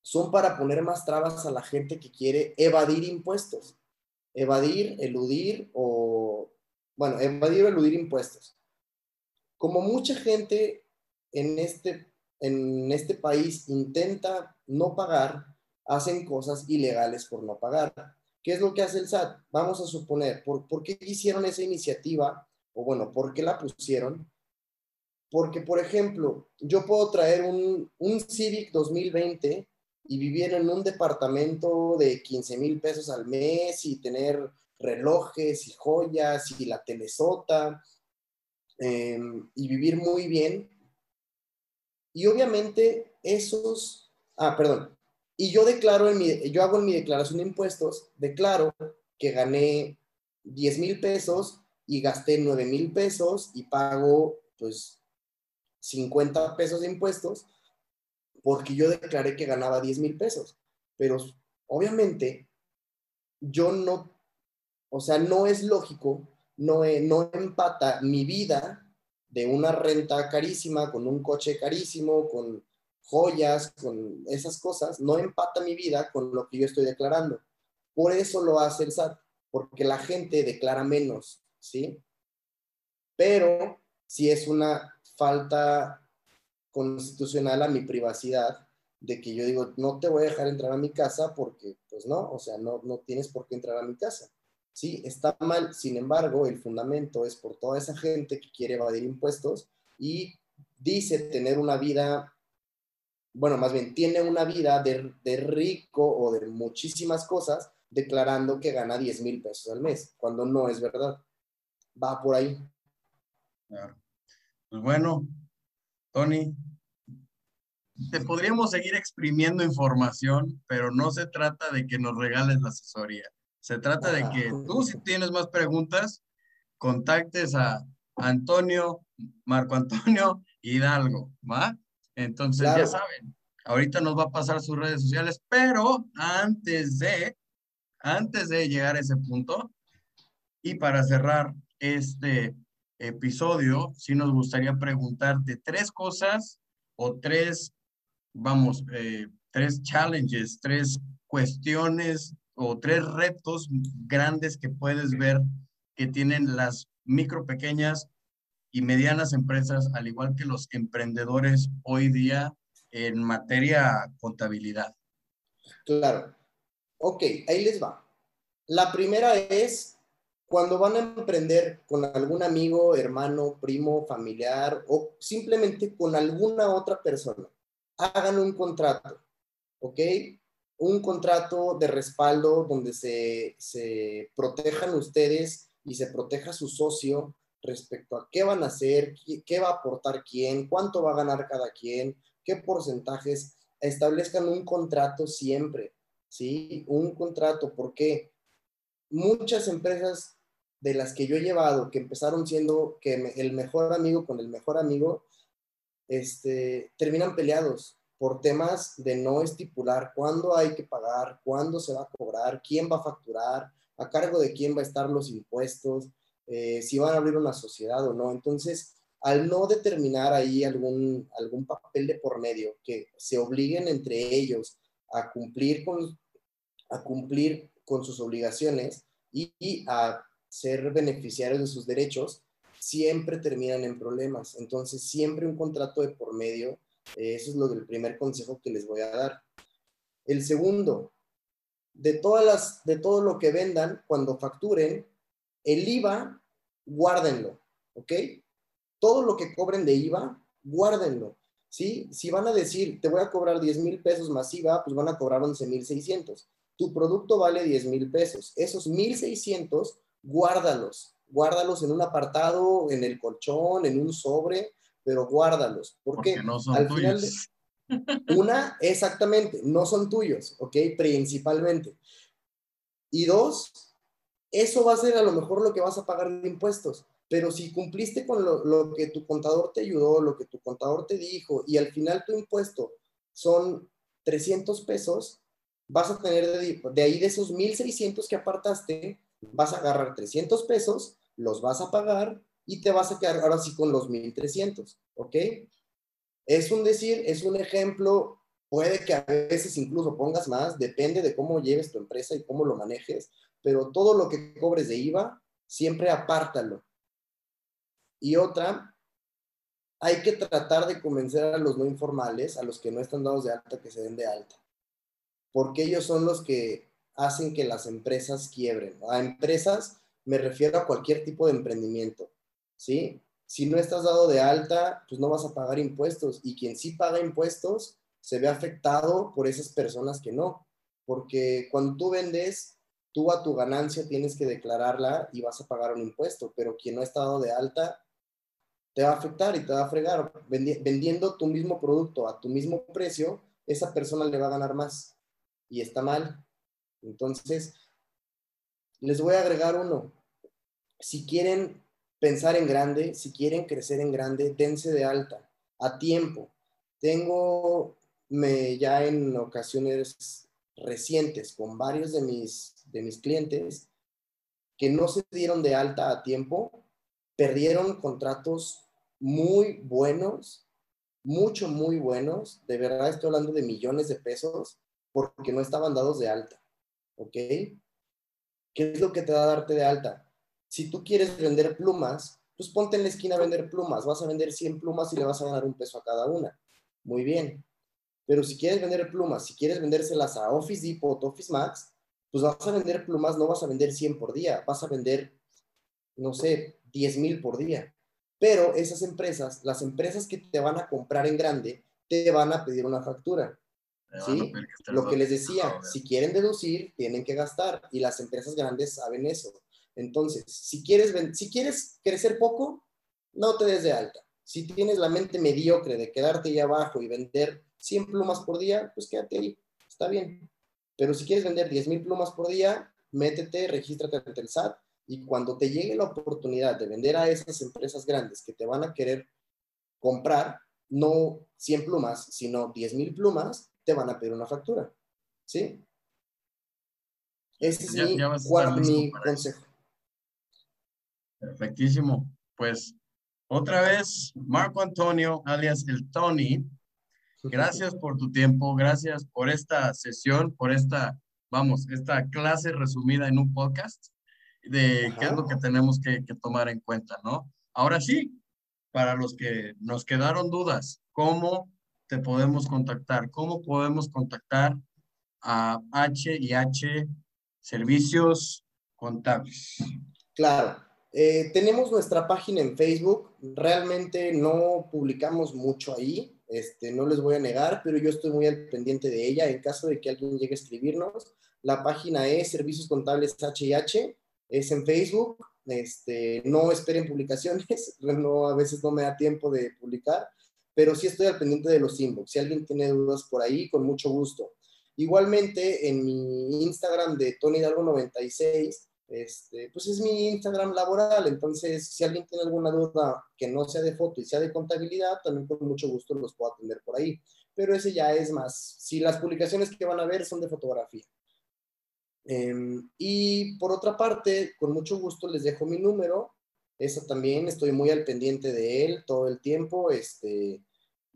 son para poner más trabas a la gente que quiere evadir impuestos. Evadir, eludir o, bueno, evadir o eludir impuestos. Como mucha gente en este, en este país intenta no pagar, hacen cosas ilegales por no pagar. ¿Qué es lo que hace el SAT? Vamos a suponer, ¿por, ¿por qué hicieron esa iniciativa? O bueno, ¿por qué la pusieron? Porque, por ejemplo, yo puedo traer un, un Civic 2020 y vivir en un departamento de 15 mil pesos al mes y tener relojes y joyas y la telesota em, y vivir muy bien. Y obviamente esos, ah, perdón, y yo declaro, en mi, yo hago en mi declaración de impuestos, declaro que gané 10 mil pesos y gasté 9 mil pesos y pago pues 50 pesos de impuestos porque yo declaré que ganaba 10 mil pesos. Pero obviamente yo no, o sea, no es lógico, no, no empata mi vida de una renta carísima, con un coche carísimo, con joyas, con esas cosas, no empata mi vida con lo que yo estoy declarando. Por eso lo hace el SAT, porque la gente declara menos ¿sí? Pero si es una falta constitucional a mi privacidad, de que yo digo, no te voy a dejar entrar a mi casa porque, pues no, o sea, no, no tienes por qué entrar a mi casa. Sí, está mal, sin embargo, el fundamento es por toda esa gente que quiere evadir impuestos y dice tener una vida, bueno, más bien tiene una vida de, de rico o de muchísimas cosas, declarando que gana 10 mil pesos al mes, cuando no es verdad va por ahí. Pues bueno, Tony, te podríamos seguir exprimiendo información, pero no se trata de que nos regales la asesoría. Se trata de que tú, si tienes más preguntas, contactes a Antonio, Marco Antonio Hidalgo, ¿va? Entonces, ya saben, ahorita nos va a pasar sus redes sociales, pero antes de, antes de llegar a ese punto, y para cerrar este episodio, sí nos gustaría preguntarte tres cosas o tres, vamos, eh, tres challenges, tres cuestiones o tres retos grandes que puedes ver que tienen las micro, pequeñas y medianas empresas, al igual que los emprendedores hoy día en materia contabilidad. Claro. Ok, ahí les va. La primera es cuando van a emprender con algún amigo, hermano, primo, familiar o simplemente con alguna otra persona, hagan un contrato, ¿ok? Un contrato de respaldo donde se, se protejan ustedes y se proteja su socio respecto a qué van a hacer, qué va a aportar quién, cuánto va a ganar cada quien, qué porcentajes. Establezcan un contrato siempre, ¿sí? Un contrato, porque muchas empresas de las que yo he llevado, que empezaron siendo que el mejor amigo con el mejor amigo, este, terminan peleados por temas de no estipular cuándo hay que pagar, cuándo se va a cobrar, quién va a facturar, a cargo de quién va a estar los impuestos, eh, si van a abrir una sociedad o no. Entonces, al no determinar ahí algún, algún papel de por medio, que se obliguen entre ellos a cumplir con, a cumplir con sus obligaciones y, y a ser beneficiarios de sus derechos, siempre terminan en problemas. Entonces, siempre un contrato de por medio, eh, eso es lo del primer consejo que les voy a dar. El segundo, de, todas las, de todo lo que vendan, cuando facturen, el IVA, guárdenlo, ¿ok? Todo lo que cobren de IVA, guárdenlo. ¿sí? Si van a decir, te voy a cobrar 10 mil pesos masiva, pues van a cobrar 11 mil 600. Tu producto vale 10 mil pesos. Esos 1600, guárdalos. Guárdalos en un apartado, en el colchón, en un sobre, pero guárdalos. Porque, Porque no son tuyos. una, exactamente, no son tuyos, ¿ok? Principalmente. Y dos, eso va a ser a lo mejor lo que vas a pagar de impuestos. Pero si cumpliste con lo, que tu contador te ayudó, lo que tu contador te dijo, y al final tu impuesto son 300 pesos, vas a tener de, de ahí de esos 1.600 que apartaste, vas a agarrar 300 pesos, los vas a pagar y te vas a quedar ahora sí con los 1.300, ¿ok? Es un decir, es un ejemplo, puede que a veces incluso pongas más, depende de cómo lleves tu empresa y cómo lo manejes, pero todo lo que cobres de IVA, siempre apártalo. Y otra, hay que tratar de convencer a los no informales, a los que no están dados de alta, que se den de alta, porque ellos son los que hacen que las empresas quiebren. A empresas me refiero a cualquier tipo de emprendimiento, ¿sí? Si no estás dado de alta, pues no vas a pagar impuestos y quien sí paga impuestos se ve afectado por esas personas que no, porque cuando tú vendes, tú a tu ganancia tienes que declararla y vas a pagar un impuesto, pero quien no está dado de alta te va a afectar y te va a fregar. Vendiendo tu mismo producto a tu mismo precio, esa persona le va a ganar más y está mal. Entonces, les voy a agregar uno. Si quieren pensar en grande, si quieren crecer en grande, dense de alta, a tiempo. Tengo me, ya en ocasiones recientes con varios de mis, de mis clientes que no se dieron de alta a tiempo, perdieron contratos muy buenos, mucho, muy buenos. De verdad estoy hablando de millones de pesos porque no estaban dados de alta. ¿Ok? ¿Qué es lo que te da darte de alta? Si tú quieres vender plumas, pues ponte en la esquina a vender plumas. Vas a vender 100 plumas y le vas a ganar un peso a cada una. Muy bien. Pero si quieres vender plumas, si quieres vendérselas a Office Depot, Office Max, pues vas a vender plumas, no vas a vender 100 por día, vas a vender, no sé, 10 mil por día. Pero esas empresas, las empresas que te van a comprar en grande, te van a pedir una factura. ¿Sí? Lo que les decía, si quieren deducir, tienen que gastar y las empresas grandes saben eso. Entonces, si quieres, si quieres crecer poco, no te des de alta. Si tienes la mente mediocre de quedarte ahí abajo y vender 100 plumas por día, pues quédate ahí, está bien. Pero si quieres vender 10 mil plumas por día, métete, regístrate ante el SAT y cuando te llegue la oportunidad de vender a esas empresas grandes que te van a querer comprar, no 100 plumas, sino 10 mil plumas, te van a pedir una factura. ¿Sí? Ese es mi consejo. Perfectísimo. Pues otra vez, Marco Antonio, alias el Tony, gracias por tu tiempo, gracias por esta sesión, por esta, vamos, esta clase resumida en un podcast de qué es lo que tenemos que, que tomar en cuenta, ¿no? Ahora sí, para los que nos quedaron dudas, ¿cómo te podemos contactar? ¿Cómo podemos contactar a H Servicios Contables? Claro, eh, tenemos nuestra página en Facebook, realmente no publicamos mucho ahí, este, no les voy a negar, pero yo estoy muy al pendiente de ella. En caso de que alguien llegue a escribirnos, la página es Servicios Contables HH, es en Facebook. Este, no esperen publicaciones, no, a veces no me da tiempo de publicar, pero sí estoy al pendiente de los inbox. Si alguien tiene dudas por ahí, con mucho gusto. Igualmente, en mi Instagram de Tony Hidalgo 96, este, pues es mi Instagram laboral, entonces si alguien tiene alguna duda que no sea de foto y sea de contabilidad, también con mucho gusto los puedo atender por ahí. Pero ese ya es más, si las publicaciones que van a ver son de fotografía. Em, y por otra parte, con mucho gusto les dejo mi número, eso también estoy muy al pendiente de él todo el tiempo, este,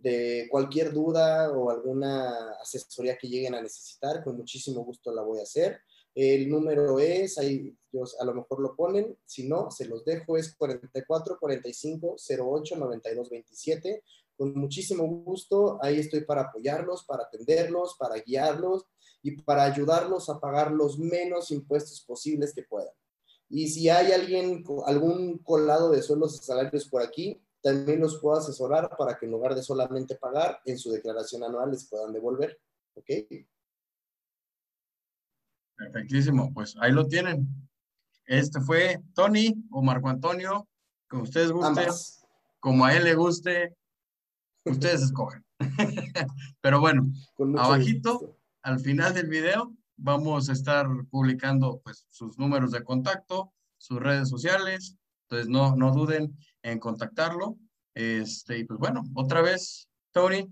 de cualquier duda o alguna asesoría que lleguen a necesitar, con muchísimo gusto la voy a hacer. El número es, ahí a lo mejor lo ponen, si no, se los dejo, es 44 45 08 92 27. Con muchísimo gusto, ahí estoy para apoyarlos, para atenderlos, para guiarlos y para ayudarlos a pagar los menos impuestos posibles que puedan. Y si hay alguien, algún colado de sueldos y salarios por aquí, también los puedo asesorar para que en lugar de solamente pagar, en su declaración anual les puedan devolver. ¿Ok? Perfectísimo, pues ahí lo tienen. Este fue Tony o Marco Antonio, como ustedes gusten, como a él le guste, ustedes escogen. Pero bueno, abajito, al final del video, vamos a estar publicando pues sus números de contacto, sus redes sociales, entonces no, no duden en contactarlo. Este, y pues bueno, otra vez, Tony,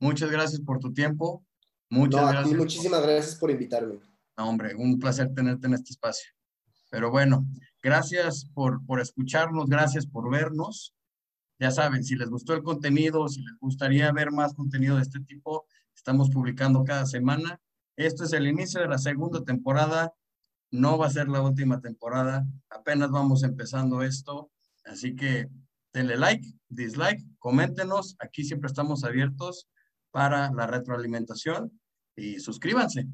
muchas gracias por tu tiempo. Muchas gracias. muchísimas gracias por invitarme. No, hombre, un placer tenerte en este espacio. Pero bueno, gracias por, por escucharnos, gracias por vernos. Ya saben, si les gustó el contenido, si les gustaría ver más contenido de este tipo, estamos publicando cada semana. Esto es el inicio de la segunda temporada. No va a ser la última temporada. Apenas vamos empezando esto. Así que denle like, dislike, coméntenos. Aquí siempre estamos abiertos para la retroalimentación y suscríbanse.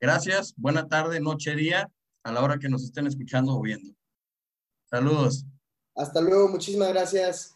Gracias, buena tarde, noche, día, a la hora que nos estén escuchando o viendo. Saludos. Hasta luego, muchísimas gracias.